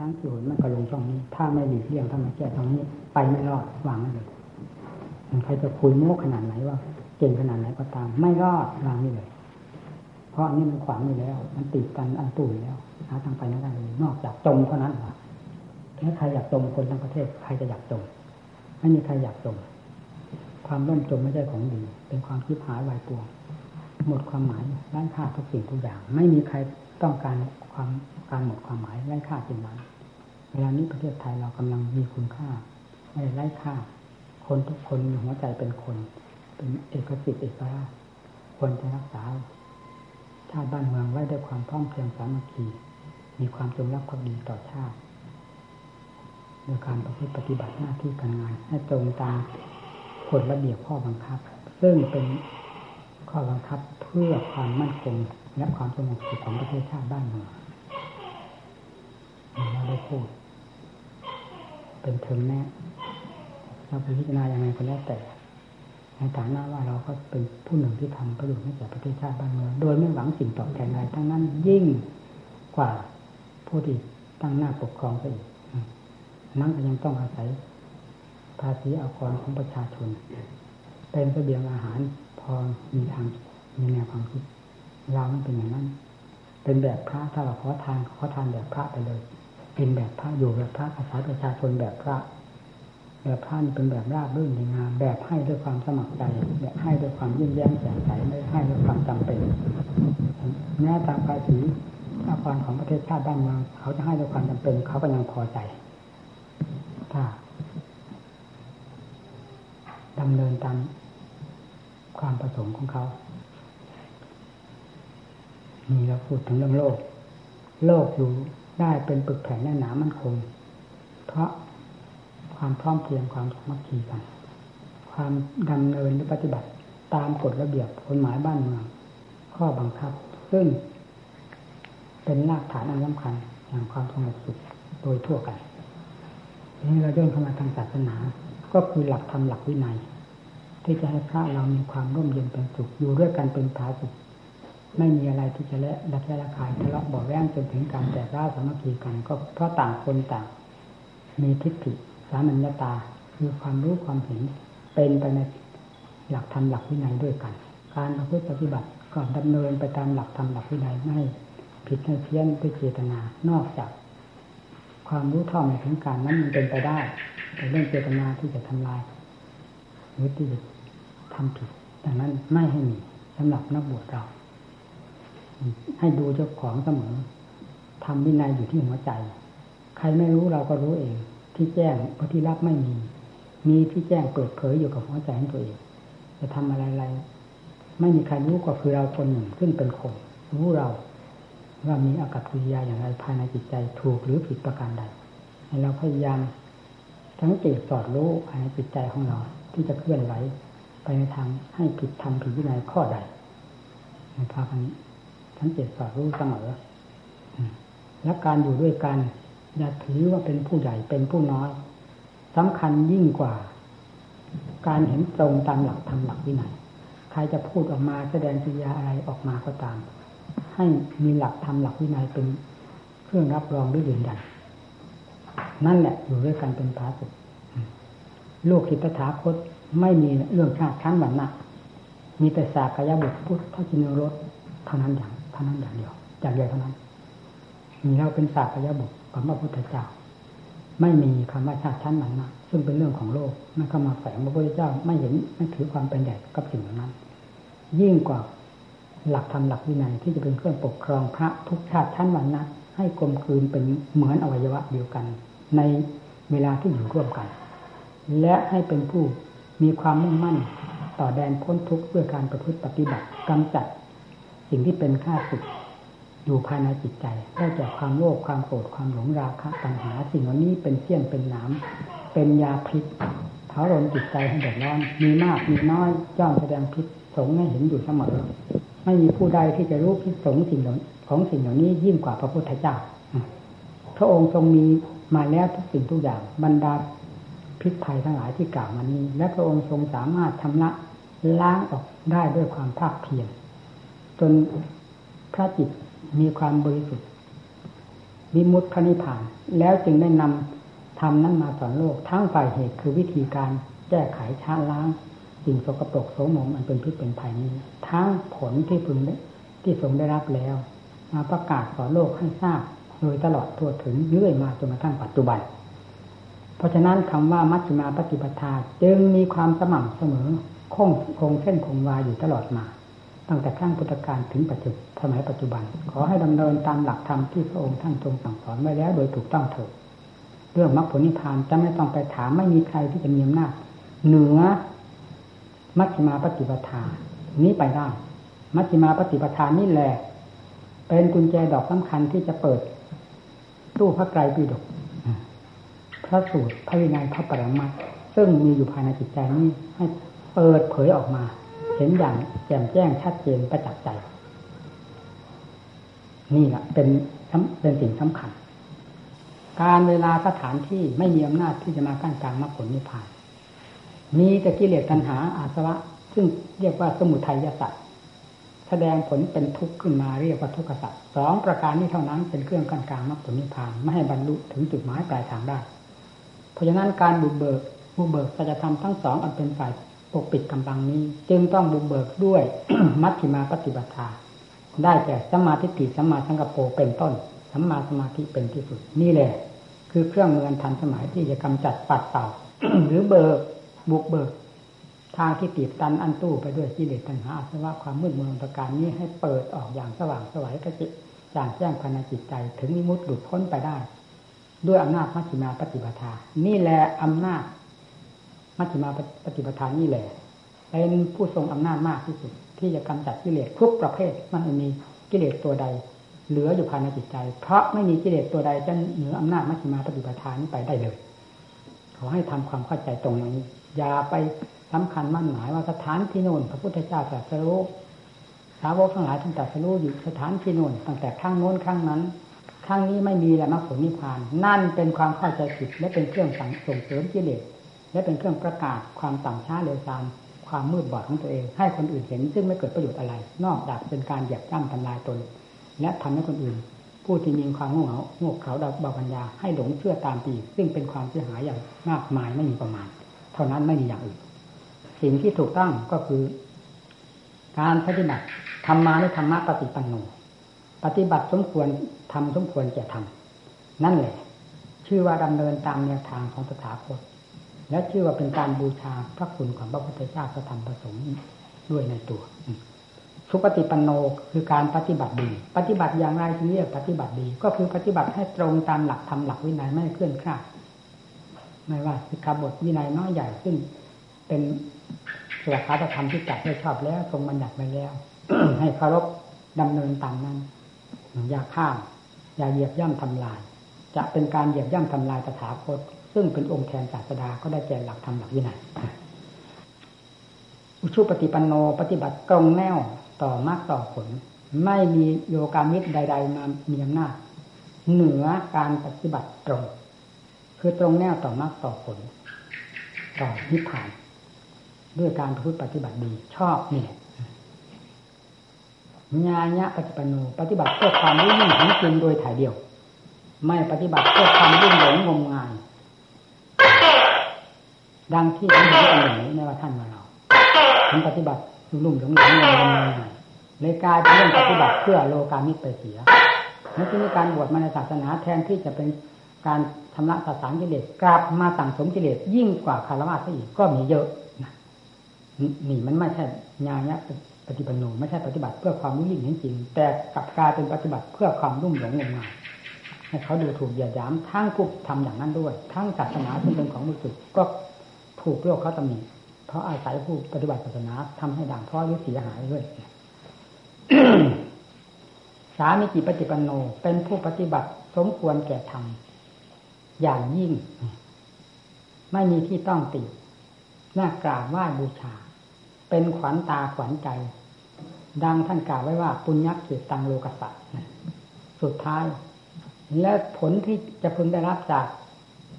ทั้งที่หนมันก็ลงช่องนี้ ถ้าไม่หลีกเลี่ยงถ้าไม่แก้ตรงนี้ ไปไม่รอดวางนั่นเลยใครจะคุยโม้ขนาดไหนว่าเก่งขนาดไหนก็ตาม ไม่รอดวางนี่เลย เพราะนี่มันขวางอยู่แล้ว มันติดกันอันตุยแล้วหาทางไปไม่ได้เลยนอกจากจมเท่านั้นแหละถ้าใครอยากจมคนทั้งประเทศใครจะอยากจมไม่มีใครอยากจมความร่มจมไม่ใช่ของดี เป็นความคิดหายวายปวงหมดความหมายไร้ค่าทุกสิ่งทุกอย่าง ไม่มีใครต้องการความการหมดความหมายไร้ค่าจริงนั้น เวลานี้ประเทศไทยเรากำลังมีคุณค่าไม่ไร้ค่า คนทุกคนมีหัวใจเป็นคน เป็นเอกสิทธิ์เอกราชควรจะรักษาชาติบ้านเมืองไว้ด้วยความพร้อมเพรียงสามัคคีมีความจงรักภักดีต่อชาติโดยการประพฤติปฏิบัติหน้าที่การงานให้ตรงตามกฎระเบียบข้อบังคับ ซึ่งเป็นข้อบังคับเพื่อความมั่นคงและความสงบสุขของประเทศชาติบ้านเมือง พูด เป็นเทอมแน่เราพิจารณาอย่างไรก็แล้วแต่ในฐานะว่าเราก็เป็นผู้หนึ่งที่ทำประโยชน์ให้แก่ประเทศชาติบ้านเมืองโดยไม่หวังสิ่งตอบแทนใดทั้งนั้นยิ่งกว่าผู้ที่ตั้งหน้าปกครองไปอีกนั้นก็ยังต้องอาศัยภาษีอากรของประชาชน เป็นเสบียงอาหารพอมีทางมีแนวความคิดเราไม่เป็นอย่างนั้น เป็นแบบพระถ้าเราขอทานขอทานแบบพระไปเลย เป็นแบบพระอยู่แบบพระอาศัยประชาชนแบบพระ แบบพระนี่เป็นแบบราบรื่นดีงาม แบบให้ด้วยความสมัครใจ แบบให้ด้วยความยิ่งแย้มแจ่มใสไม่ให้ด้วยความจำเป็นแม้ตามภาษีอากรของประเทศชาติบ้านเมืองเขาจะให้ด้วยความจำเป็น เขาก็ยังพอใจถ้าดำเนินตามความประสงค์ของเขามีเราพูดถึงเรื่องโลก โลกอยู่ ได้เป็นปึกแผ่นแน่นหนามั่นคง เพราะความพร้อมเพรียงความสมัคคีกัน ความดำเนินและปฏิบัติตามกฎระเบียบกฎหมายบ้านเมือง ข้อบังคับ ซึ่ง เป็นรากฐานอันสำคัญอย่างความสงบสุขโดยทั่วกันนี่เราเดินเข้ามาทางศาสนา ก็คือหลักธรรมหลักวินัย ที่จะให้พระเรามีความร่มเย็นเป็นสุขอยู่ด้วยกันเป็นผาสุข ไม่มีอะไรที่จะละดัะและคายทะเลาะบ่อแว้งจนถึงการแตกร้าวสามัคคีกัน ก็เพราะต่างคนต่าง มีทิฏฐิสามัญญาตา คือความรู้ความเห็นเป็นไปในหลักธรรมหลักวินัยด้วยกัน การประพฤติปฏิบัติก็ดำเนินไปตามหลักธรรมหลักวินัยไม่ผิดไม่เพี้ยนด้วยเจตนา นอกจาก ความรู้เท่าในถึงการนั้นมันเป็นไปได้ แต่เรื่องเจตนาที่จะทำลายหรือที่จะทำผิดดังนั้นไม่ให้มีสำหรับนักบวชเรา ให้ดูเจ้าของเสมอทำวินัยอยู่ที่หัวใจ ใครไม่รู้เราก็รู้เอง ที่แจ้งเพราะที่รับไม่มี มีที่แจ้งเปิดเผยอยู่กับหัวใจของตัวเอง จะทำอะไรๆไม่มีใครรู้ก็คือเราคนหนึ่งซึ่งเป็นคนรู้เราว่ามีอากัศกิริยาอย่างไรภายในจิตใจถูกหรือผิดประการใดให้เราพยายามทั้งเกตสอดรู้ภายในจิตใจของเรา ที่จะเคลื่อนไหวไปในทางให้ผิดทำผิดวินัยข้อใดในภาพนี้ ทั้งเจตสอดรู้เสมอและการอยู่ด้วยกัน อย่าถือว่าเป็นผู้ใหญ่เป็นผู้น้อยสำคัญยิ่งกว่า การเห็นตรงตามหลักธรรมหลักวินัยใครจะพูดออกมาแสดงสัญญาอะไรออกมาก็ตาม ให้มีหลักธรรมหลักวินัยเป็นเครื่องรับรองด้วยยืนยันนั่นแหละอยู่ด้วยกันเป็นพาสุโลกคิตถาคตไม่มีเรื่องชาติชั้นวรรณะมีแต่สากยบุตรพุทธจินรสเท่านั้นอย่าง เท่านั้นอย่างเดียวอย่างเดียวเท่านั้นมีเราเป็นสากยบุตรของพระพุทธเจ้า ไม่มีคำว่าชาติชั้นวรรณะซึ่งเป็นเรื่องของโลกนั่นเข้ามาแฝงพระพุทธเจ้าไม่เห็นไม่ถือความเป็นใหญ่กับสิ่งเหล่านั้น ยิ่งกว่าหลักธรรมหลักวินัยที่จะเป็นเครื่องปกครองพระทุกชาติชั้นวรรณะให้กลมกลืนเป็นเหมือนอวัยวะเดียวกัน ในเวลาที่อยู่ร่วมกัน และให้เป็นผู้มีความมุ่งมั่น ต่อแดนพ้นทุกข์ด้วยการประพฤติปฏิบัติกำจัด สิ่งที่เป็นข้าศึกอยู่ภายในจิตใจได้จากความโลภความโกรธความหลงราคะปัญหา สิ่งเหล่านี้เป็นเสี้ยนเป็นน้ำเป็นยาพิษเผารนจิตใจให้เดือดร้อนมีมากมีน้อยจ้องแสดงพิษสงให้เห็นอยู่เสมอไม่มีผู้ใดที่จะรู้พิษสงสิ่งของสิ่งเหล่านี้ยิ่งกว่าพระพุทธเจ้าพระองค์ทรงมีมาแล้วทุกสิ่งทุกอย่างบรรดาพิษภัยทั้งหลายที่กล่าวมานี้ และพระองค์ทรงสามารถทำละล้างออกได้ด้วยความภาคเพียร จนพระจิตมีความบริสุทธิ์วิมุตติพระนิพพาน แล้วจึงได้นำทำนั้นมาสอนโลก ทั้งฝ่ายเหตุคือวิธีการแก้ไขชาล้าง สิ่งสกปรกโสมมอันเป็นพิษเป็นภัยนี้ ทั้งผลที่พึงได้ที่ทรงได้รับแล้ว มาประกาศสอนโลกให้ทราบ โดยตลอดทั่วถึงเรื่อยมาจนกระทั่งปัจจุบัน เพราะฉะนั้นคำว่ามัชฌิมาปฏิปทาจึงมีความสม่ำเสมอคงคงเส้นคงวาอยู่ตลอดมา ตั้งแต่ครั้งพุทธกาลถึงปัจจุบันสมัยปัจจุบัน ขอให้ดำเนินตามหลักธรรมที่พระองค์ท่านทรงสั่งสอนไว้แล้ว โดยถูกต้องเถิดเรื่องมรรคผลนิพพานจะไม่ต้องไปถามไม่มีใครที่จะมีอำนาจเหนือมัชฌิมาปฏิปทานี้ไปได้มัชฌิมาปฏิปทานี่แหละเป็นกุญแจดอกสำคัญที่จะเปิด ตู้พระไตรปิฎกพระสูตรพระวินัยพระปรมัตซึ่งมีอยู่ภายในจิตใจนี้ให้เปิดเผยออกมา ห็นอย่างแจ่มแจ้งชัดเจนประจักษ์ใจ นี่แหละเป็นเป็นสิ่งสำคัญ การเวลาสถานที่ไม่มีอำนาจที่จะมากั้นกลางมรรคผลนิพพาน มีแต่กิเลสตัณหาอาสวะ ซึ่งเรียกว่าสมุทัยสัตว์แสดงผลเป็นทุกข์ขึ้นมาเรียกว่าทุกขสัตว์สองประการนี้เท่านั้นเป็นเครื่องกั้นกลางมรรคผลนิพพานไม่ให้บรรลุถึงจุดหมายปลายทางได้ เพราะฉะนั้นการบุกเบิกบุกเบิกสัจธรรมทั้งสองอันเป็นฝ่าย ปกปิดกำบังนี้ จึงต้องบุกเบิกด้วยมัชฌิมาปฏิบัติได้แก่สมาธิติสัมมาสังกปรเป็นต้นสัมมาสมาธิเป็นที่สุด นี่แหละ คือเครื่องมือนทันสมัยที่จะกำจัดปัดเป่า หรือเบิกบุกเบิก ทางที่ติดตันอันตู้ไปด้วยกิเลสตัณหาอาสวะความมืดมนประการนี้ให้เปิดออกอย่างสว่างสวัยกระจิตจางแจ้งภายในจิตใจ ถึงมิมุติหลุดพ้นไปได้ ด้วยอำนาจมัชฌิมาปฏิปทานี่แหละอำนาจ มัชฌิมาปฏิปทานี่แหละเป็นผู้ทรงอำนาจมากที่สุด ที่จะกำจัดกิเลสทุกประเภท มันม่มีกิเลสตัวใด เหลืออยู่ภายในจิตใจ เพราะไม่มีกิเลสตัวใดจะเหนืออำนาจมัชฌิมาปฏิปทานี้ไปได้เลยขอให้ทำความเข้าใจตรงนี้อย่าไปสำคัญมั่นหมายว่าสถานที่โน่นพระพุทธเจ้าตรัสรู้สาวกทั้งหลายท่านตรัสรู้อยู่สถานที่โน่นตั้งแต่ข้างโน้นข้างนั้นข้างนี้ไม่มีแล้วมรรคผลนิพพาน นั่นเป็นความเข้าใจผิดและเป็นเครื่องสั่งส่งเสริมกิเลส และเป็นเครื่องประกาศความต่างช้าเร็วซามความมืดบอดของตัวเอง ให้คนอื่นเห็นซึ่งไม่เกิดประโยชน์อะไร นอกจากเป็นการเหยียบย่ำทำลายตน และทำให้คนอื่น ผู้ที่มีความโง่เขลาโง่เขลาดาปัญญาให้หลงเชื่อตามปีซึ่งเป็นความเสียหายอย่างมากมายไม่มีประมาณ เท่านั้นไม่มีอย่างอื่น สิ่งที่ถูกต้องก็คือ การปฏิบัติธรรมาในธรรมะปฏิปันโนปฏิบัติสมควรทำสมควรจะทำนั่นแหละ ชื่อว่าดำเนินตามแนวทางของสถาคต และชื่อว่าเป็นการบูชาพระคุณของพระพุทธเจ้าพระธรรมพระสงฆ์ด้วยในตัวสุปฏิปันโนคือการปฏิบัติดี ปฏิบัติอย่างไรที่เรียกปฏิบัติดี ก็คือปฏิบัติให้ตรงตามหลักธรรมหลักวินัยไม่เคลื่อนคลาดไม่ว่าสิกขาบทวินัยน้อยใหญ่ซึ่งเป็นสวขาธรรมที่จัดได้ชอบแล้วทรงบัญญัติไปแล้ว ให้เคารพดำเนินตามนั้น อย่าข้าม อย่าเหยียบย่ำทำลาย จะเป็นการเหยียบย่ำทำลายตถาคต ซึ่งเป็นองค์แทนศาสดาก็ได้แก่หลักธรรมหลักวินัยอุชุปฏิปันโนปฏิบัติตรงแนวต่อมากต่อผล ไม่มีโยกามิตรใด ๆ มามีอำนาจเหนือการปฏิบัติตรง คือตรงแนวต่อมากต่อผล ต่อนิพพาน ด้วยการพูดปฏิบัติดีชอบนี่ญาญะปฏิปันโนปฏิบัติเพื่อความรู้ยิ่งถึงจริงโดยถ่ายเดียว ไม่ปฏิบัติเพื่อความรุ่งหลงงมงาย ดังที่ท่านเห็นกันอย่างนี้ในว่าท่านมาเราท่านปฏิบัติรุ่มหลงหลงงมงายเลยกลายเป็นเรื่องปฏิบัติเพื่อโลกามิตรไปเสียนั่นคือการบวชมาในศาสนาแทนที่จะเป็นการชำระสสารกิเลสกลับมาสั่งสมกิเลสยิ่งกว่าคารวะซะอีกก็มีเยอะนะนี่มันไม่ใช่ญาณะปฏิบัติโนไม่ใช่ปฏิบัติเพื่อความรู้ยิ่งเห็นจริง แต่กลับกลายเป็นปฏิบัติเพื่อความรุ่มหลงงมงายให้เขาดูถูกเหยียดหยามทั้งผู้ทำอย่างนั้นด้วย ทั้งศาสนาซึ่งเป็นของมุสุก็ ถูกโลกเขาตำหนิเพราะอาศัยผู้ปฏิบัติศาสนาทำให้ด่างพร้อยหรือเสียหายด้วยสามีจิปฏิปันโน เป็นผู้ปฏิบัติสมควรแก่ธรรมอย่างยิ่ง ไม่มีที่ต้องติน่ากราบไหว้บูชา เป็นขวัญตาขวัญใจ ดังท่านกล่าวไว้ว่า ปุญญเกตังโลกสัตสุดท้าย และผลที่จะพึงได้รับจาก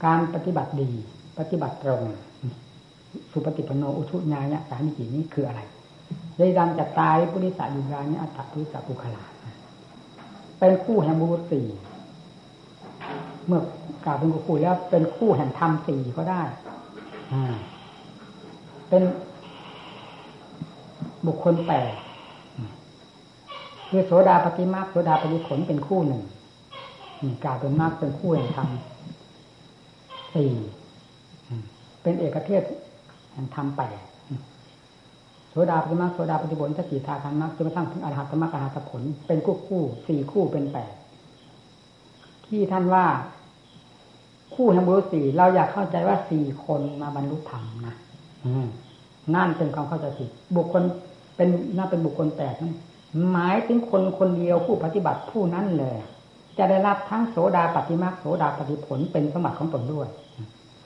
การปฏิบัติดี ปฏิบัติตรง สุปฏิปโนอุชุญาเนี่ยสามีจินี้คืออะไรยายดันจะตายปุริสายุรานี้อัตตปุริสาปุคลาเป็นคู่แห่งบุรุษสี่เมื่อกล่าวเป็นคู่แล้วเป็นคู่แห่งธรรมสี่ก็ได้เป็นบุคคลแปดคือโสดาปฏิมาโสดาปฏิผลเป็นคู่หนึ่งกล่าวเป็นมากเป็นคู่แห่งธรรมสี่เป็นเอกเทศ แห่งธรรมแปดโสดาปฏิมาโสดาปฏิผลสกิทาธรรมะจนกระทั่งถึงอรหัตมรรคอรหัตผล เป็นคู่คู่สี่คู่เป็นแปดที่ท่านว่า คู่แห่งบุรุษสี่เราอยากเข้าใจว่าสี่คนมาบรรลุธรรมนะนั่นเป็นความเข้าใจผิดบุคคลเป็นน่าเป็นบุคคลแปดนั่นหมายถึงคนคนเดียวผู้ปฏิบัติผู้นั้นเลย จะได้รับทั้งโสดาปฏิมาโสดาปฏิผลเป็นสมบัติของตนด้วย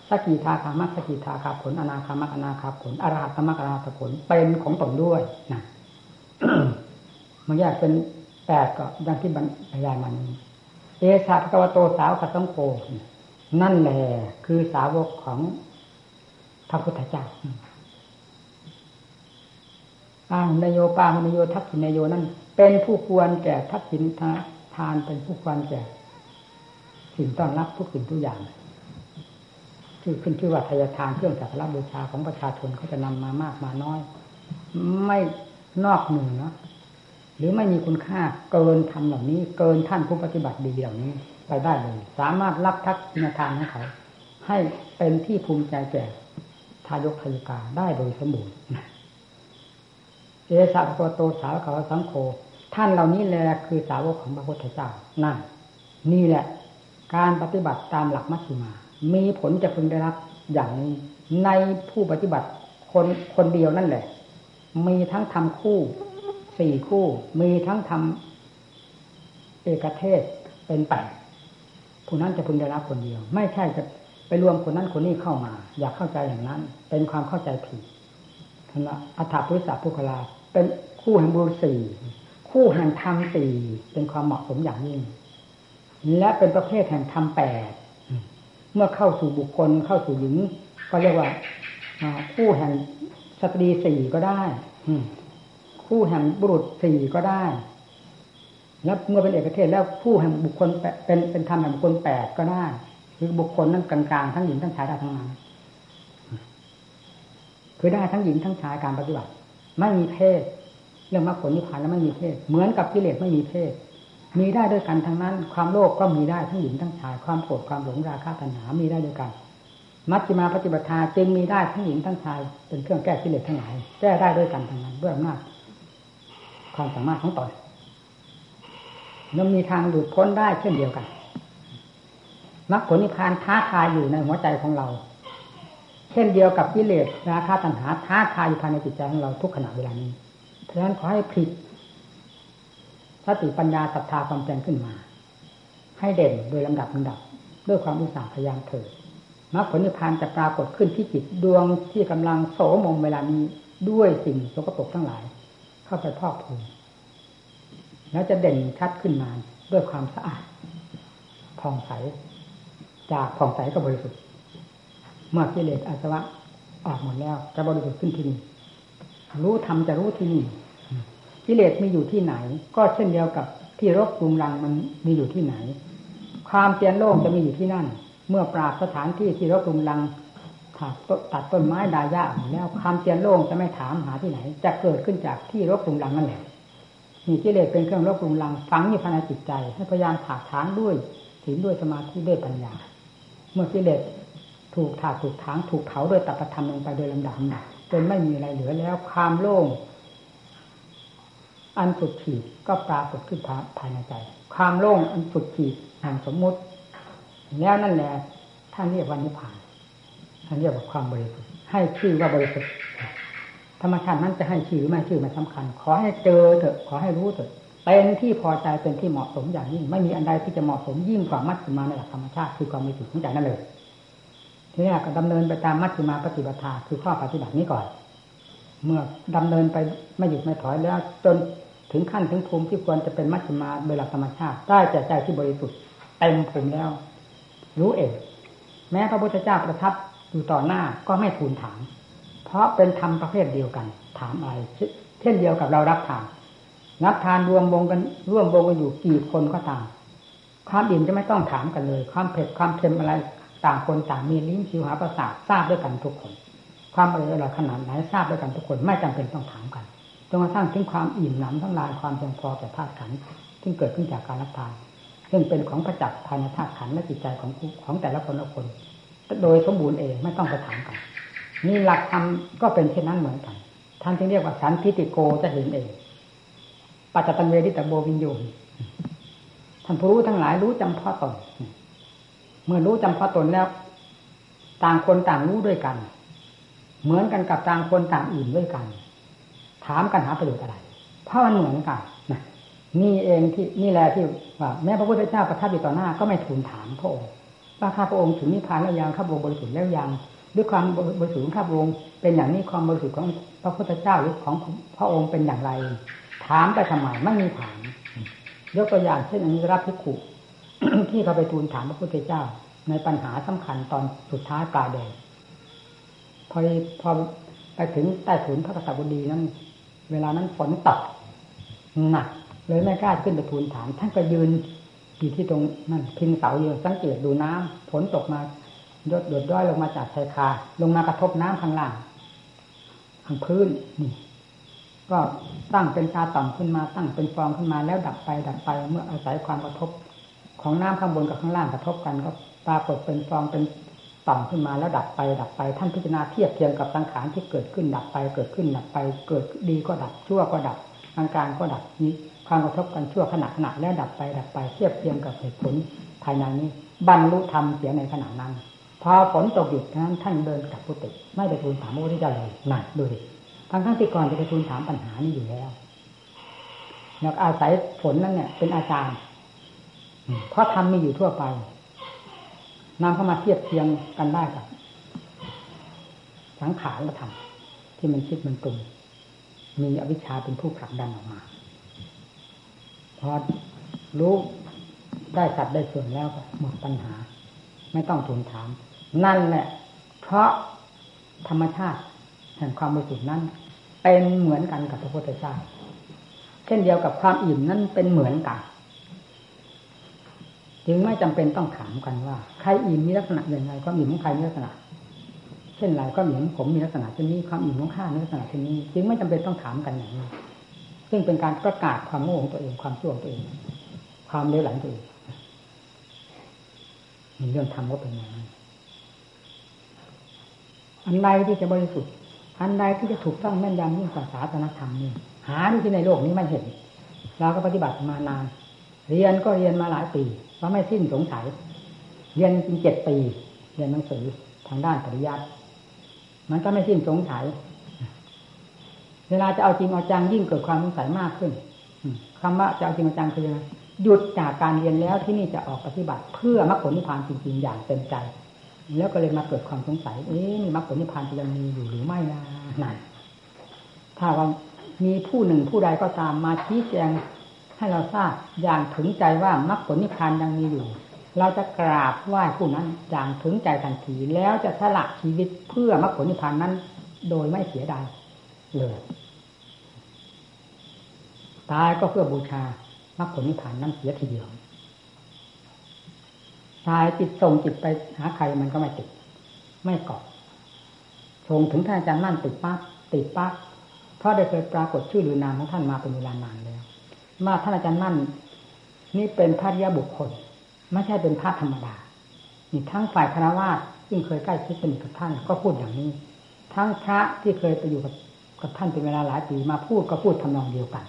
สกิทาคามัสกิทาคาผลอนาคามัอนาคาผลอรหัตมักอรหัตผลเป็นของตนด้วยนะมันแยกเป็นแปดก็ดังที่บรรยายมันเอสาพกวโตสาวกัตงโกนั่นแหละคือสาวกของพระพุทธเจ้าป้าหุนโยป้าหุนโยทักษินโยนั่นเป็นผู้ควรแก่ทักษิณทานเป็นผู้ควรแก่สิ่งต้อนรับทุกสิ่งทุกอย่าง ชื่อขึ้นชื่อว่าทายทานเครื่องสักการบูชาของประชาชนเขาจะนำมามากมาน้อย ไม่นอกหนึ่งเนาะหรือไม่มีคุณค่าเกินทำเหล่านี้ เกินท่านผู้ปฏิบัติดีเหล่านี้ ไปได้เลย สามารถรับทักษิณทานของเขา ให้เป็นที่ภูมิใจแก่ทายกทายิกาได้โดยสมบูรณ์เอสะโตโตสาวกสังโฆท่านเหล่านี้แหละคือสาวกของพระพุทธเจ้านั่นนี่แหละ การปฏิบัติตามหลักมัชฌิมา มีผลจะพึงได้รับ อย่างนี้ในผู้ปฏิบัติคนคนเดียวนั่นแหละ มีทั้งทำคู่สี่คู่ มีทั้งทำเอกเทศเป็นแปดผู้นั้นจะพึงได้รับคนเดียว ไม่ใช่จะไปรวมคนนั้นคนนี้เข้ามา อยากเข้าใจอย่างนั้น เป็นความเข้าใจผิดนะอัฏฐพุทธศาพุคลา เป็นคู่แห่งบุรุษสี่คู่แห่งธรรมสี่เป็นความเหมาะสมอย่างยิ่ง และเป็นประเภทแห่งธรรมแปด เมื่อเข้าสู่บุคคลเข้าสู่หญิงก็เรียกว่าคู่แห่งสตรีสี่ก็ได้คู่แห่งบุรุษสี่ก็ได้ แล้วเมื่อเป็นเอกเทศแล้วคู่แห่งบุคคลเป็นเป็นธรรมแห่งบุคคลแปดก็ได้คือบุคคลนั้นกลางๆทั้งหญิงทั้งชายได้ทั้งนั้นคือได้ทั้งหญิงทั้งชายการปฏิบัติ ไม่มีเพศเรื่องมรรคผลนิพพานแล้วไม่มีเพศ เหมือนกับกิเลสไม่มีเพศ มีได้ด้วยกันทั้งนั้น ความโลภก็มีได้ทั้งหญิงทั้งชาย ความโกรธความหลงราคะตัณหา มีได้ด้วยกัน มัชฌิมาปฏิบัติจึงมีได้ทั้งหญิงทั้งชาย เป็นเครื่องแก้กิเลสทั้งหลาย แก้ได้ด้วยกันทั้งนั้นด้วยอำนาจความสามารถของตนยังมีทางหลุดพ้นได้เช่นเดียวกันมรรคผลนิพพานท้าทายอยู่ในหัวใจของเรา เช่นเดียวกับกิเลสราคะตัณหาท้าทายอยู่ภายในจิตใจของเราทุกขณะเวลานี้เพราะฉะนั้นขอให้ผิด สติปัญญาศรัทธาความเพียรขึ้นมา ให้เด่นโดยลำดับลำดับ ด้วยความอุตสาห์พยายามเถิดมรรคผลนิพพานจะปรากฏขึ้นที่จิตดวงที่กำลังโสมมเวลานี้ด้วยสิ่งสกปรกทั้งหลาย เข้าไปพอกพูนแล้วจะเด่นชัดขึ้นมาด้วยความสะอาดผ่องใส จากผ่องใสก็บริสุทธิ์เมื่อกิเลสอาสวะออกหมดแล้วจะบริสุทธิ์ขึ้นที่นี่รู้ทำจะรู้ที่นี่ กิเลสมีอยู่ที่ไหน ก็เช่นเดียวกับที่รบกรุงรังมันมีอยู่ที่ไหน ความเตียนโล่งจะมีอยู่ที่นั่น เมื่อปราบสถานที่ที่รบกรุงรังตัดตัดต้นไม้ดายาแล้วความเตียนโล่งจะไม่ถามหาที่ไหน จะเกิดขึ้นจากที่รบกรุงรังนั่นแหละนี่กิเลสเป็นเครื่องรบกรุงรังฝังอยู่ภายในจิตใจ ให้พยายามถากถางด้วยศีลด้วยสมาธิด้วยปัญญา เมื่อกิเลสถูกถากถูกถางถูกเผาโดยตัปธรรมลงไปโดยลำดับจนไม่มีอะไรเหลือแล้วความโล่ง อันสุดขีดก็ปรากฏขึ้นภายในใจ ความโล่งอันสุดขีดแห่งสมมุติ แล้วนั่นแหละท่านเรียกว่านิพพานท่านเรียกว่าความบริสุทธิ์ให้ชื่อว่าบริสุทธิ์ธรรมชาตินั้นจะให้ชื่อหรือไม่ชื่อมันสาคัญ ขอให้เจอเถอะขอให้รู้เถอะเป็นที่พอใจเป็นที่เหมาะสมอย่างยิ่งไม่มีอันใดที่จะเหมาะสมยิ่งกว่ามัชฌิมาในหลักธรรมชาติคือความมีสุขของใจนั่นเลยทีนี้ก็ดำเนินไปตามมัชฌิมาปฏิบัติคือข้อปฏิบัตินี้ก่อน เมื่อดำเนินไปไม่หยุดไม่ถอยแล้ว จน ถึงขั้นถึงภูมิที่ควรจะเป็นมัชฌิมาโดยหลักธรรมชาติได้ใจใจที่บริสุทธิ์เต็มภูมิแล้ว รู้เองแม้พระพุทธเจ้าประทับอยู่ต่อหน้าก็ไม่ทูลถาม เพราะเป็นธรรมประเภทเดียวกัน ถามอะไรเช่นเดียวกับเรารับทานรับทานรวมวงกันร่วมวงกันอยู่กี่คนก็ตามความอิ่มจะไม่ต้องถามกันเลย ความเผ็ดความเค็มอะไรต่างคนต่างมีลิ้นชิวหาประสาททราบด้วยกันทุกคน ความอร่อยอร่อยขนาดไหนทราบด้วยกันทุกคนไม่จำเป็นต้องถามกัน จนกระทั่งถึงความอิ่มหนำทั้งลายความเพียงพอแก่ธาตุขันธ์ซึ่งเกิดขึ้นจากการรับทานซึ่งเป็นของประจักษ์ภายในธาตุขันธ์และจิตใจของของแต่ละคนละคน โดยสมบูรณ์เองไม่ต้องไปถามกันนี่หลักธรรมก็เป็นเช่นนั้นเหมือนกันท่านจึงเรียกว่าสันทิติโกจะเห็นเองปัจจตันเวทิตโบวินโยท่านผู้รู้ทั้งหลายรู้จำพาะตนเมื่อรู้จำพาะตนแล้ว ต่างคนต่างรู้ด้วยกัน เหมือนกันกับต่างคนต่างอื่นด้วยกัน ถามกันหาประโยชน์อะไรเพราะมันเหมือนกันนะนี่เองที่นี่แหละที่ว่าแม้พระพุทธเจ้าประทับอยู่ต่อหน้าก็ไม่ทูลถามพระองค์ว่าข้าพระองค์ถึงนิพพานแล้วยังข้าพระองค์บริสุทธิ์แล้วยังด้วยความบริสุทธิ์ของข้าพระองค์เป็นอย่างนี้ความบริสุทธิ์ของพระพุทธเจ้าหรือของพระองค์เป็นอย่างไร ถามไปทำไมไม่มีถามยกตัวอย่างเช่นอันนี้รับพิขุที่เขาไปทูลถามพระพุทธเจ้า ในปัญหาสำคัญตอนสุดท้ายปลายแดงพอพอไปถึงใต้ถุนพระกษัตริย์บดีนั้น เวลานั้นฝนตกหนักเลยไม่กล้าขึ้นไปทูลถาม ท่านก็ยืนอยู่ที่ตรงนั่นพิงเสาอยู่สังเกตดูน้ำฝนตกมายดหยดด้อยลงมาจากชายคา ลงมากระทบน้ำข้างล่างข้างพื้นนี่ ก็ตั้งเป็นตาต่ำขึ้นมาตั้งเป็นฟองขึ้นมาแล้วดับไปดับไปเมื่ออาศัยความกระทบ ของน้ำข้างบนกับข้างล่างกระทบกันก็ปรากฏเป็นฟองเป็น ต่ำขึ้นมาแล้วดับไปดับไปท่านพิจารณาเทียบเทียงกับสังขารที่เกิดขึ้นดับไป เกิดขึ้นดับไป เกิดดีก็ดับชั่วก็ดับทางการก็ดับนี้ความกระทบกันชั่วขณะขณะแล้วดับไปดับไปเทียบเทียงกับเหตุผลภายในนี้ บรรลุธรรมเสียในขณะนั้น พอฝนตกหยุดนั้นท่านเดินกลับกุฏิไม่ไปทูลถามพระพุทธเจ้าเลยนั่นดูดิทั้งทั้งที่ก่อนจะไปทูลถามปัญหานี้อยู่แล้วอยากอาศัยฝนนั้นเนี่ยเป็นอาจารย์เพราะทำมีอยู่ทั่วไป นำเข้ามาเทียบเทียงกันได้กับสังขารธรรมที่มันคิดมันปรุงมีอวิชชาเป็นผู้ผลักดันออกมาพอรู้ได้สัตว์ได้ส่วนแล้วหมดปัญหา ไม่ต้องทูลถาม นั่นแหละ เพราะธรรมชาติแห่งความบริสุทธิ์นั้น เป็นเหมือนกันกับพระพุทธเจ้าเช่นเดียวกับความอิ่มนั้นเป็นเหมือนกัน จึงไม่จำเป็นต้องถามกันว่า ใครอิ่มมีลักษณะอย่างไรความอิ่มของใครมีลักษณะ เช่นไรความอิ่มของผมมีลักษณะเช่นนี้ความอิ่มของข้ามีลักษณะเช่นนี้ จึงไม่จำเป็นต้องถามกันอย่างนี้ซึ่งเป็นการประกาศความโง่ของตัวเองความชั่วของตัวเอง ความเลวไหลตัวเองมีเรื่องทำก็เป็นอย่างนั้นอันใดที่จะบริสุทธิ์ อันใดที่จะถูกต้องแม่นยำยิ่งกว่าศาสนธรรมนี่หาที่ในโลกนี้ไม่เห็น เราก็ปฏิบัติมานาน เรียนก็เรียนมาหลายปี เพราไม่สิ้นสงสัย เรียนจริงเจ็ดปี เรียนหนังสือทางด้านปริยัติมันก็ไม่สิ้นสงสัย เวลาจะเอาจริงเอาจังยิ่งเกิดความสงสัยมากขึ้นคำว่าจะเอาจริงเอาจังคือหยุดจากการเรียนแล้วที่นี่จะออกปฏิบัติ เพื่อมรรคผลนิพพานจริงๆอย่างเต็มใจ แล้วก็เลยมาเกิดความสงสัย เอ๊ะนี่มรรคผลนิพพานจะยังมีอยู่หรือไม่นะนั่นถ้าว่ามีผู้หนึ่งผู้ใดก็ตามมาชี้แจง ให้เราทราบอย่างถึงใจว่ามรรคผลนิพพานยังมีอยู่ เราจะกราบไหว้ผู้นั้นอย่างถึงใจทันทีแล้วจะสละชีวิตเพื่อมรรคผลนิพพานนั้น โดยไม่เสียดายเลยตายก็เพื่อบูชามรรคผลนิพพานนั่นเสียทีเดียวตายจิตส่งจิตไปหาใครมันก็ไม่ติด ไม่เกาะส่งถึงท่านอาจารย์มั่นติดปั๊บติดปั๊บเพราะได้เคยปรากฏชื่อหรือนามของท่านมาเป็นเวลานานแล้ว มาท่านอาจารย์มั่น นี่เป็นพระยาบุคคล ไม่ใช่เป็นพระธรรมดานี่ทั้งฝ่ายคณะวาสซึ่งเคยใกล้ชิดสนิทกับท่านก็พูดอย่างนี้ ทั้งพระที่เคยไปอยู่กับกับท่านเป็นเวลาหลายปีมาพูดก็พูดทำนองเดียวกัน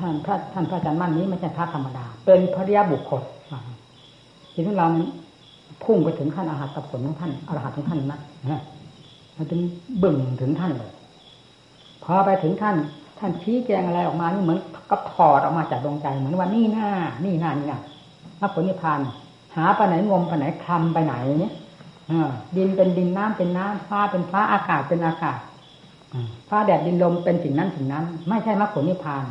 ท่านพระท่านพระอาจารย์มั่นนี้ไม่ใช่พระธรรมดา เป็นพระริยบุคคลทีนี้เราพุ่งไปถึงขั้นอาหารกับผลของท่านอรหัตของท่านนะมันจึงบึ่งถึงท่านเลยพอไปถึงท่าน ท่านชี้แจงอะไรออกมานี่เหมือนกับถอดออกมาจากดวงใจเหมือนว่านี่หน้า นี่หน้านี่นะพระผลนิพพานหาไปไหนงมไปไหนคลำไปไหนเนี่ยดินเป็นดินน้ำเป็นน้ำฟ้าเป็นฟ้าอากาศเป็นอากาศฟ้าแดดดินลมเป็นสิ่งนั้นสิ่งนั้น ไม่ใช่มรรคผลนิพพาน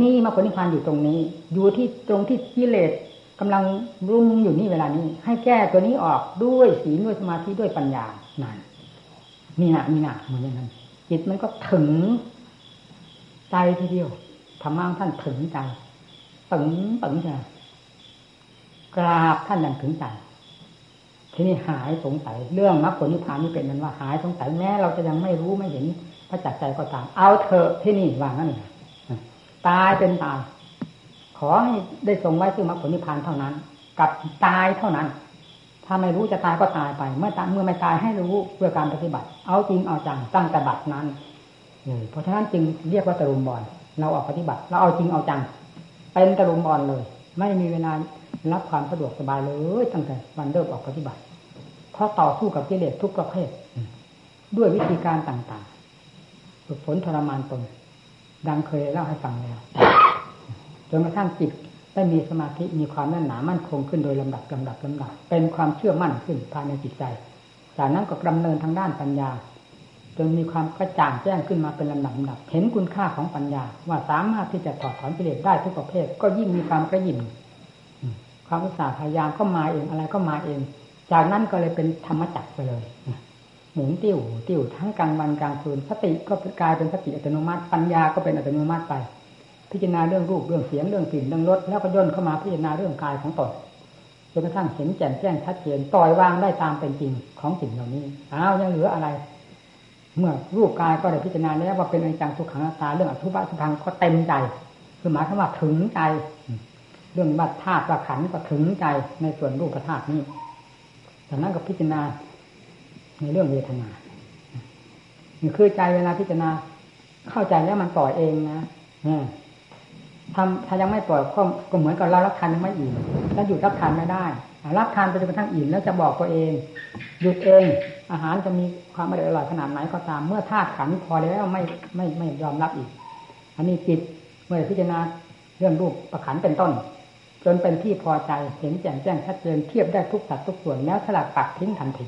นี่มรรคผลนิพพานอยู่ตรงนี้ อยู่ที่ตรงที่กิเลสกำลังรุมอยู่นี่เวลานี้ ให้แก้ตัวนี้ออกด้วยศีลด้วยสมาธิด้วยปัญญานั่นนี่นะนี่นะเหมือนอย่างนั้นจิตมันก็ถึง ใจทีเดียวธรรมะท่านถึงใจตึงตึงใช่กราบท่านอย่างถึงใจทีนี้หายสงสัยเรื่องมรรคผลนิพพานนี่เป็นนั้นว่าหายสงสัยแม้เราจะยังไม่รู้ไม่เห็นพระจักใจก็ตาม เอาเถอะที่นี่วางั้นตายเป็นตายขอให้ได้ทรงไว้ซึ่งมรรคผลนิพพานเท่านั้น กับตายเท่านั้น ถ้าไม่รู้จะตายก็ตายไป เมื่อตายเมื่อไม่ตายให้รู้เพื่อการปฏิบัติ เอาจริงเอาจังตั้งแต่บัดนั้น เพราะฉะนั้นจึงเรียกว่าตะลุมบอลเราออกปฏิบัติ เราเอาจริงเอาจัง เป็นตะลุมบอลเลย ไม่มีเวลารับความสะดวกสบายเลยตั้งแต่วันเริ่มออกปฏิบัติ เพราะต่อสู้กับกิเลสทุกประเภท ด้วยวิธีการต่างๆฝึกฝนทรมานตนดังเคยเล่าให้ฟังแล้วจนกระทั่งจิตได้มีสมาธิมีความแน่นหนามั่นคงขึ้นโดยลำดับลำดับลำดับ เป็นความเชื่อมั่นขึ้นภายในจิตใจ จากนั้นก็ดำเนินทางด้านปัญญา จนมีความกระจ่างแจ้งขึ้นมาเป็นลำดับลำดับ เห็นคุณค่าของปัญญา ว่าสามารถที่จะถอดถอนกิเลสได้ทุกประเภท ก็ยิ่งมีความกระยิ่มความอุตสาห์พยายามก็มาเองอะไรก็มาเอง จากนั้นก็เลยเป็นธรรมจักรไปเลยหมุนติ้วติ้วทั้งกลางวันกลางคืนสติก็กลายเป็นสติอัตโนมัติ ปัญญาก็เป็นอัตโนมัติไป พิจารณาเรื่องรูปเรื่องเสียงเรื่องกลิ่นเรื่องรสแล้วก็ย่นเข้ามาพิจารณาเรื่องกายของตนจนกระทั่งเห็นแจ่มแจ้งชัดเจนปล่อยวางได้ตามเป็นจริงของสิ่งเหล่านี้อ้าวยังเหลืออะไร เมื่อรูปกายก็ได้พิจารณาแล้วว่าเป็นอนิจจังทุกขังตาเรื่องอทุบะทุพังก็เต็มใจคือหมายความว่าถึงใจ เรื่องบัตธาตุขันก็ถึงใจในส่วนรูปธาตุนี้จากนั้นก็พิจารณาในเรื่องเวทนาคือใจเวลาพิจารณาเข้าใจแล้วมันปล่อยเองนะ ทำถ้ายังไม่ปล่อยก็ก็เหมือนกับเรารับทานยังไม่อิ่มแล้วหยุดรับทานไม่ได้ รับทานไปจนกระทั่งอิ่มแล้วจะบอกตัวเอง หยุดเอง อาหารจะมีความอร่อยขนาดไหนก็ตาม เมื่อธาตุขันพอแล้วไม่ไม่ไม่ยอมรับอีก อันนี้จิตเมื่อพิจารณาเรื่องรูปประขันเป็นต้น จนเป็นที่พอใจเห็นแจ่มแจ้งชัดเจนเทียบได้ทุกสัดทุกส่วนแล้วสลัดปัดทิ้งทันที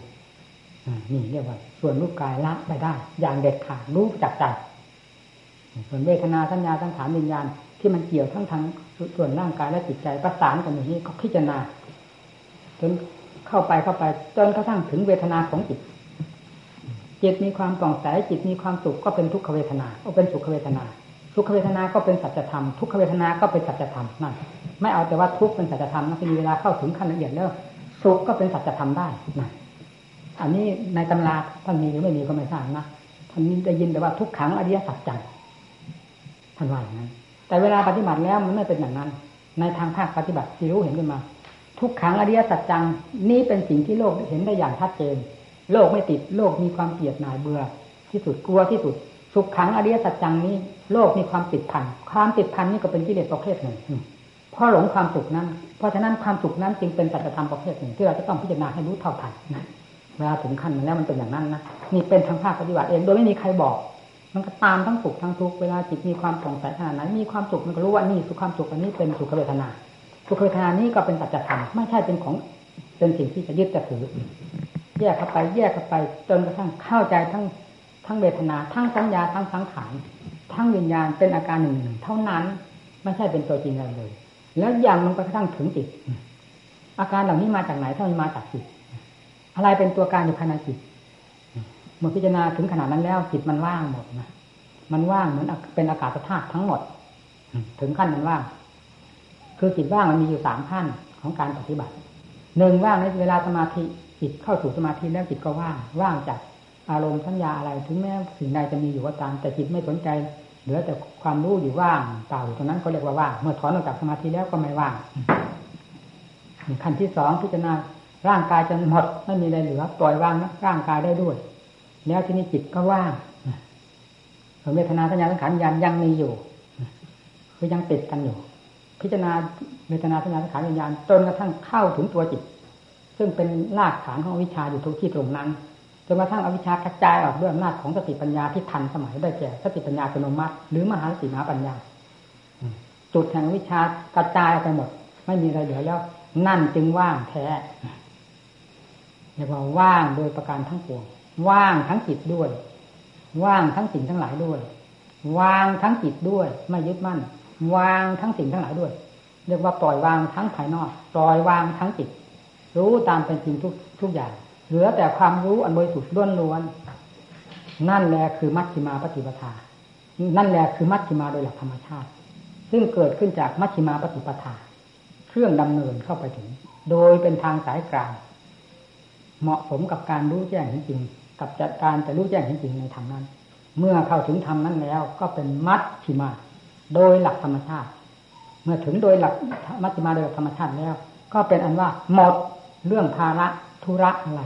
นี่เรียกว่า ส่วนรูปกายละไปได้ อย่างเด็ดขาดรู้จักใจส่วนเวทนาสัญญาสังขารวิญญาณ ที่มันเกี่ยวทั้งทั้งส่วนร่างกายและจิตใจประสานกันอย่างนี้ก็พิจารณาจนเข้าไปเข้าไปจนกระทั่งถึงเวทนาของจิตจิตมีความป่องใสจิตมีความสุขก็เป็นทุกขเวทนาก็เป็นสุขเวทนาทุกขเวทนาก็เป็นสัจธรรมทุกขเวทนาก็เป็นสัจธรรมนั่นไม่เอาแต่ว่าทุกเป็นสัจธรรมนะมีเวลาเข้าถึงขั้นละเอียดแล้วสุขก็เป็นสัจธรรมได้นั่นอันนี้ในตำราท่านมีหรือไม่มีก็ไม่ทราบนะท่านนี้ได้ยินแต่ว่าทุกขังอริยสัจจังท่านว่าอย่างนั้น แต่เวลาปฏิบัติแล้วมันไม่เป็นอย่างนั้น ในทางภาคปฏิบัติที่รู้เห็นขึ้นมา ทุกขังอริยสัจจังนี่เป็นสิ่งที่โลกเห็นได้อย่างชัดเจน โลกไม่ติดโลกมีความเกลียดหน่ายเบื่อ ที่สุดกลัวที่สุด สุขขังอริยสัจจังนี้ โลกมีความติดพันความติดพันนี่ก็เป็นกิเลสประเภทหนึ่งเพราะหลงความสุขนั้น เพราะฉะนั้นความสุขนั้นจึงเป็นสัจธรรมประเภทหนึ่งที่เราจะต้องพิจารณาให้รู้เท่าทันเวลาถึงขั้นมันแล้วมันเป็นอย่างนั้นนะนี่เป็นทางภาคปฏิบัติเองโดยไม่มีใครบอก มันก็ตามทั้งสุขทั้งทุกข์เวลาจิตมีความผ่องใสขนาดไหนมีความสุขมันก็รู้ว่านี่สุขความสุขอันนี้เป็นสุขเวทนาสุขเวทนานี้ก็เป็นสัจธรรมไม่ใช่เป็นของเป็นสิ่งที่จะยึดจะถือ แยกเข้าไป แยกเข้าไป จนกระทั่งเข้าใจทั้งทั้งเวทนา ทั้งสัญญาทั้งสังขารทั้งวิญญาณเป็นอาการหนึ่งหนึ่งเท่านั้น ไม่ใช่เป็นตัวจริงอะไรเลย แล้วยังมันก็กระทั่งถึงจิตอาการเหล่านี้มาจากไหนถ้ามันมาจากจิตอะไรเป็นตัวการอยู่ภายในจิต เมื่อพิจารณาถึงขนาดนั้นแล้วจิตมันว่างหมดนะมันว่างเหมือนเป็นอากาศธาตุทั้งหมด ถึงขั้นมันว่าง คือจิตว่างมันมีอยู่สามขั้นของการปฏิบัติหนึ่งว่างในเวลาสมาธิจิตเข้าสู่สมาธิแล้วจิตก็ว่าง ว่างจากอารมณ์สัญญาอะไร ถึงแม้สิ่งใดจะมีอยู่ก็ตาม แต่จิตไม่สนใจ เหลือแต่ความรู้อยู่ว่างเปล่าอยู่ตรงนั้นก็เรียกว่าว่างเมื่อถอนออกจากสมาธิแล้วก็ไม่ว่างขั้นที่สองพิจารณาร่างกายจนหมดไม่มีอะไรเหลือปล่อยวางร่างกายได้ด้วย แล้วที่นี้จิตก็ว่างเวทนาสัญญาสังขารยันยังมีอยู่คือยังติดกันอยู่ พิจารณาเวทนาสัญญาสังขารวิญญาณจนกระทั่งเข้าถึงตัวจิต ซึ่งเป็นรากฐานของวิชาอยู่ทุกที่ตรงนั้นจนกระทั่งอวิชากระจายออกด้วยอำนาจของสติปัญญาที่ทันสมัยได้แก่สติปัญญาอัตโนมัติ หรือมหาสติมหาปัญญาจุดแห่งวิชากระจายไปหมด ไม่มีอะไรเหลือแล้ว นั่นจึงว่างแท้เรียกว่าว่างโดยประการทั้งปวง ว่างทั้งจิตด้วย ว่างทั้งสิ่งทั้งหลายด้วย วางทั้งจิตด้วย ไม่ยึดมั่น วางทั้งสิ่งทั้งหลายด้วย เรียกว่าปล่อยวางทั้งภายนอก ปล่อยวางทั้งจิต รู้ตามเป็นจริงทุกทุกอย่าง เหลือแต่ความรู้อันบริสุทธิ์ล้วนล้วนนั่นแหละคือมัชฌิมาปฏิปทา นั่นแหละคือมัชฌิมาโดยหลักธรรมชาติ ซึ่งเกิดขึ้นจากมัชฌิมาปฏิปทา เครื่องดำเนินเข้าไปถึง โดยเป็นทางสายกลางเหมาะสมกับการรู้แจ้งจริง กับจัดการจะรู้แจ้งเห็นจริงในธรรมนั้น เมื่อเข้าถึงธรรมนั้นแล้ว ก็เป็นมัดชิมา โดยหลักธรรมชาติ เมื่อถึงโดยหลักมัชฌิมาโดยธรรมชาติแล้ว ก็เป็นอันว่าหมดเรื่องภาระธุระอะไร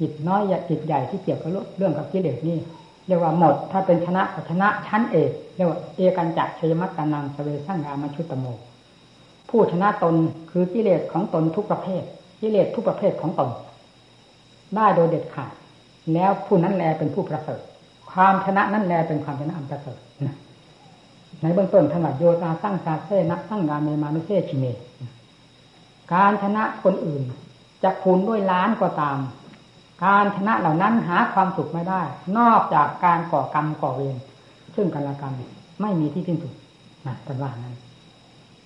จิตน้อยจิตใหญ่ที่เกี่ยวกับเรื่องกับกิเลสนี่เรียกว่าหมด ถ้าเป็นชนะก็ชนะชั้นเอกเรียกว่าเอกันจักชยมัตตานังสเวสังกามชุตโม ผู้ชนะตนคือกิเลสของตนทุกประเภท กิเลสทุกประเภทของตน ได้โดยเด็ดขาด แล้วผู้นั้นแลเป็นผู้ประเสริฐความชนะนั้นแลเป็นความชนะอันประเสริฐในเบื้องต้นถนัดโยตาสร้างชาเซนักสร้างงานในมานุเซชิเมการชนะคนอื่นจะคูณด้วยล้านก็ตาม การชนะเหล่านั้นหาความสุขไม่ได้ นอกจากการก่อกรรมก่อเวรซึ่งกันและกันไม่มีที่สิ้นสุดนะเป็นว่านั้น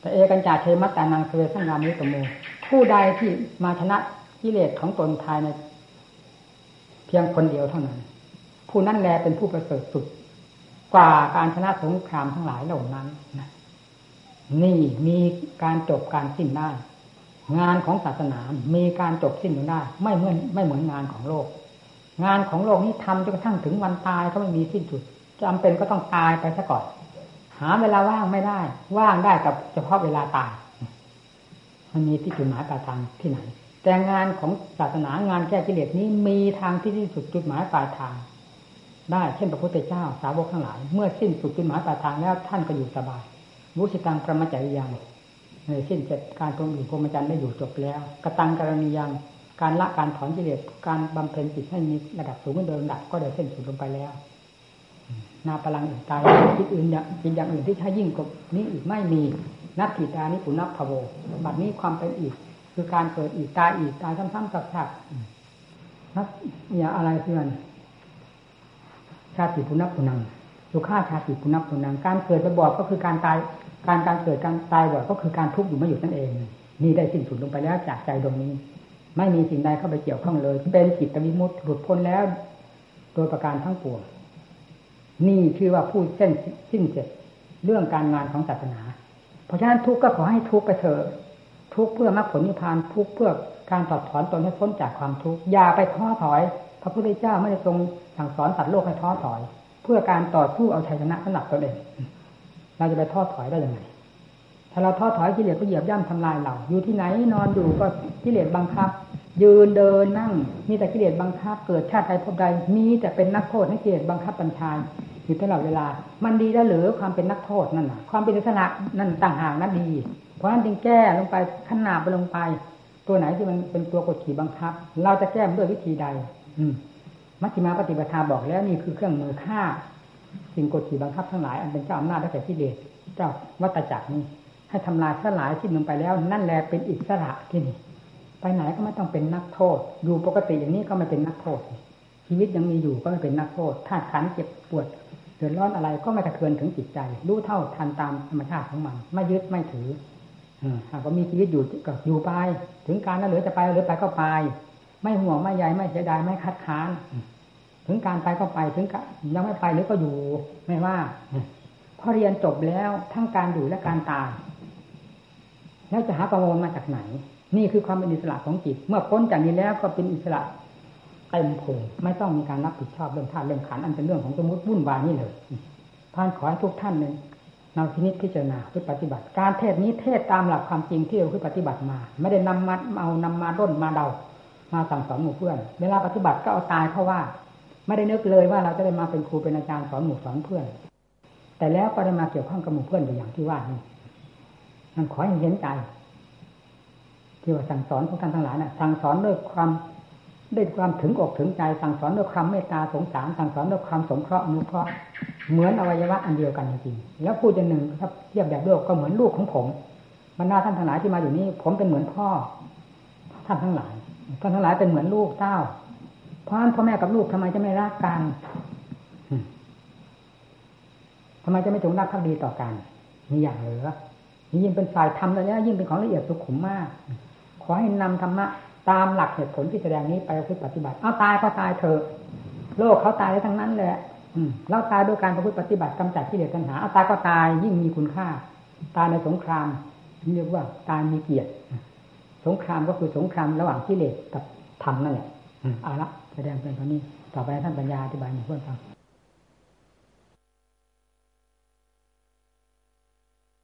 แต่เอกัญจาเทมัตตานังเสวสังรามิตโมผู้ใดที่มาชนะกิเลสของตนภายใน พียงคนเดียวเท่านั้น ผู้นั้นแลเป็นผู้ประเสริฐสุด กว่าการชนะสงครามทั้งหลายเหล่านั้นนะนี่มีการจบการสิ้นได้ งานของศาสนา มีการจบสิ้นได้ ไม่เหมือนไม่เหมือนงานของโลก งานของโลกนี้ทำจนกระทั่งถึงวันตายก็ไม่มีสิ้นสุดจำเป็นก็ต้องตายไปซะก่อน หาเวลาว่างไม่ได้ ว่างได้กับเฉพาะเวลาตาย มันมีที่จุดหมายปลายทางที่ไหน แต่งานของศาสนางานแก้กิเลสนี้มีทางที่ที่สุดจุดหมายปลายทาง ได้เช่นพระพุทธเจ้าสาวกทั้งหลาย เมื่อสิ้นสุดจุดหมายปลายทางแล้วท่านก็อยู่สบายวุสิตังประมาจาริยังในสิ้นเสร็จการตรงอยู่พรมจรรย์ได้อยู่จบแล้วกระตังกรณียังการละการถอนกิเลสการบำเพ็ญจิตให้มีระดับสูงขึ้นโดยลำดับก็ได้เส้นสุดลงไปแล้ว นาพลังอื่นตายคิดอื่นอย่างอย่างอื่นที่ใช้ยิ่งกว่านี้อีกไม่มีนักขีตานิปุนับพโวบัดนี้ความเป็นอีก คือการเกิดอีกตายอีกตายซ้ำๆกับๆนักอย่าอะไรเพื่อนชาติปุนับปุนังสุขาชาติปุนับปุนังการเกิดไปบอกก็คือการตายการการเกิดการตายบ่อยก็คือการทุกข์อยู่ไม่หยุดนั่นเองนี่ได้สิ้นสุดลงไปแล้วจากใจดวงนี้ ไม่มีสิ่งใดเข้าไปเกี่ยวข้องเลย เป็นจิตวิมุตติหลุดพ้นแล้ว โดยประการทั้งปวงนี่คือว่าพูดเส้นสิ้นเสร็จเรื่องการงานของศาสนา เพราะฉะนั้นทุกข์ก็ขอให้ทุกข์ไปเถอะ ทุกข์เพื่อมรรคผลนิพพานทุกข์เพื่อการถอดถอนตนให้พ้นจากความทุกข์อย่าไปท้อถอย พระพุทธเจ้าไม่ได้ทรงสั่งสอนสัตว์โลกให้ท้อถอย เพื่อการต่อสู้เอาชัยชนะสำหรับตนเองเราจะไปท้อถอยได้ยังไงถ้าเราท้อถอยกิเลสก็เหยียบย่ำทำลายเรา อยู่ที่ไหนนอนอยู่ก็กิเลสบังคับ ยืนเดินนั่ง มีแต่กิเลสบังคับ เกิดชาติใดพบใดมีแต่เป็นนักโทษให้กิเลสบังคับบัญชาอยู่ตลอดเวลา มันดีแล้วหรือความเป็นนักโทษนั่นน่ะ ความเป็นอิสระนั่นต่างหากนั่นดี เพราะนั้นจึงแก้ลงไปขนาบไปลงไป ตัวไหนที่มันเป็นตัวกดขี่บังคับ เราจะแก้ด้วยวิธีใด อืมัชฌิมาปฏิปทาบอกแล้วนี่คือเครื่องมือฆ่าสิ่งกดขี่บังคับทั้งหลายอันเป็นเจ้าอำนาจและแต่ที่เดชเจ้าวัตจักรนี้ให้ทำลายสลายที่ลงไปแล้ว นั่นแหละเป็นอิสระที่นี่ไปไหนก็ไม่ต้องเป็นนักโทษ อยู่ปกติอย่างนี้ก็ไม่เป็นนักโทษ ชีวิตยังมีอยู่ก็ไม่เป็นนักโทษธาตุขันเจ็บปวดเดือดร้อนอะไรก็ไม่กระเทือนถึงจิตใจ รู้เท่าทันตามธรรมชาติของมัน ไม่ยึดไม่ถือ หากว่ามีชีวิตอยู่ก็อยู่ไป ถึงการนั้นเหลือจะไปหรือไปก็ไป ไม่ห่วงไม่ใยไม่เสียดายไม่คัดค้านถึงการไปก็ไปถึงยังไม่ไปหรือก็อยู่ไม่ว่าพอเรียนจบแล้วทั้งการอยู่และการตายแล้วจะหาประมวลมาจากไหน นี่คือความเป็นอิสระของจิต เมื่อพ้นจากนี้แล้วก็เป็นอิสระเต็มภูมิไม่ต้องมีการรับผิดชอบเรื่องธาตุเรื่องขันอันเป็นเรื่องของสมมติวุ่นวายนี่เลยท่านขอให้ทุกท่านเลย นำพินิจพิจารณาเพื่อปฏิบัติ การเทศนี้เทศตามหลักความจริงที่เราคือปฏิบัติมา ไม่ได้นำมาเอานำมาร่นมาเดา มาสั่งสอนหมู่เพื่อน เวลาปฏิบัติก็เอาตายเพราะว่า ไม่ได้นึกเลยว่าเราจะได้มาเป็นครูเป็นอาจารย์สอนหมู่สอนเพื่อน แต่แล้วก็ได้มาเกี่ยวข้องกับหมู่เพื่อนอย่างที่ว่านี่มันขอให้เห็นใจที่ว่าสั่งสอนพวกท่านทั้งหลายนะ่ะ สั่งสอนด้วยความ ด้วยความถึงอกถึงใจสั่งสอนด้วยความเมตตาสงสารสั่งสอนด้วยความสงเคราะห์อนุเคราะห์เหมือนอวัยวะอันเดียวกันจริงๆแล้วพูดอย่างหนึ่งถ้าเทียบแบบโลกก็เหมือนลูกของผมบรรดาท่านทั้งหลายที่มาอยู่นี่ผมเป็นเหมือนพ่อ ท่านทั้งหลายท่านทั้งหลายเป็นเหมือนลูกเต้าเพราะนั้นพ่อแม่กับลูกทำไมจะไม่รักกันทำไมจะไม่จงรักภักดีต่อกันมีอย่างเหลือยิ่งเป็นฝ่ายธรรมแล้วยิ่งเป็นของละเอียดสุขุมมาก ขอให้นำธรรมะ ตามหลักเหตุผลที่แสดงนี้ไปปฏิบัติ เอาตายก็ตายเถอะโลกเขาตายได้ทั้งนั้นแหละเราตายด้วยการประพฤติปฏิบัติกำจัดที่เดือดปัญหาเอาตายก็ตายยิ่งมีคุณค่า ตายในสงครามเรียกว่าตายมีเกียรติ สงครามก็คือสงครามระหว่างกิเลสกับธรรมนั่นแหละเอาละแสดงเป็นเท่านี้ ต่อไปท่านปัญญาอธิบายให้เพื่อนฟัง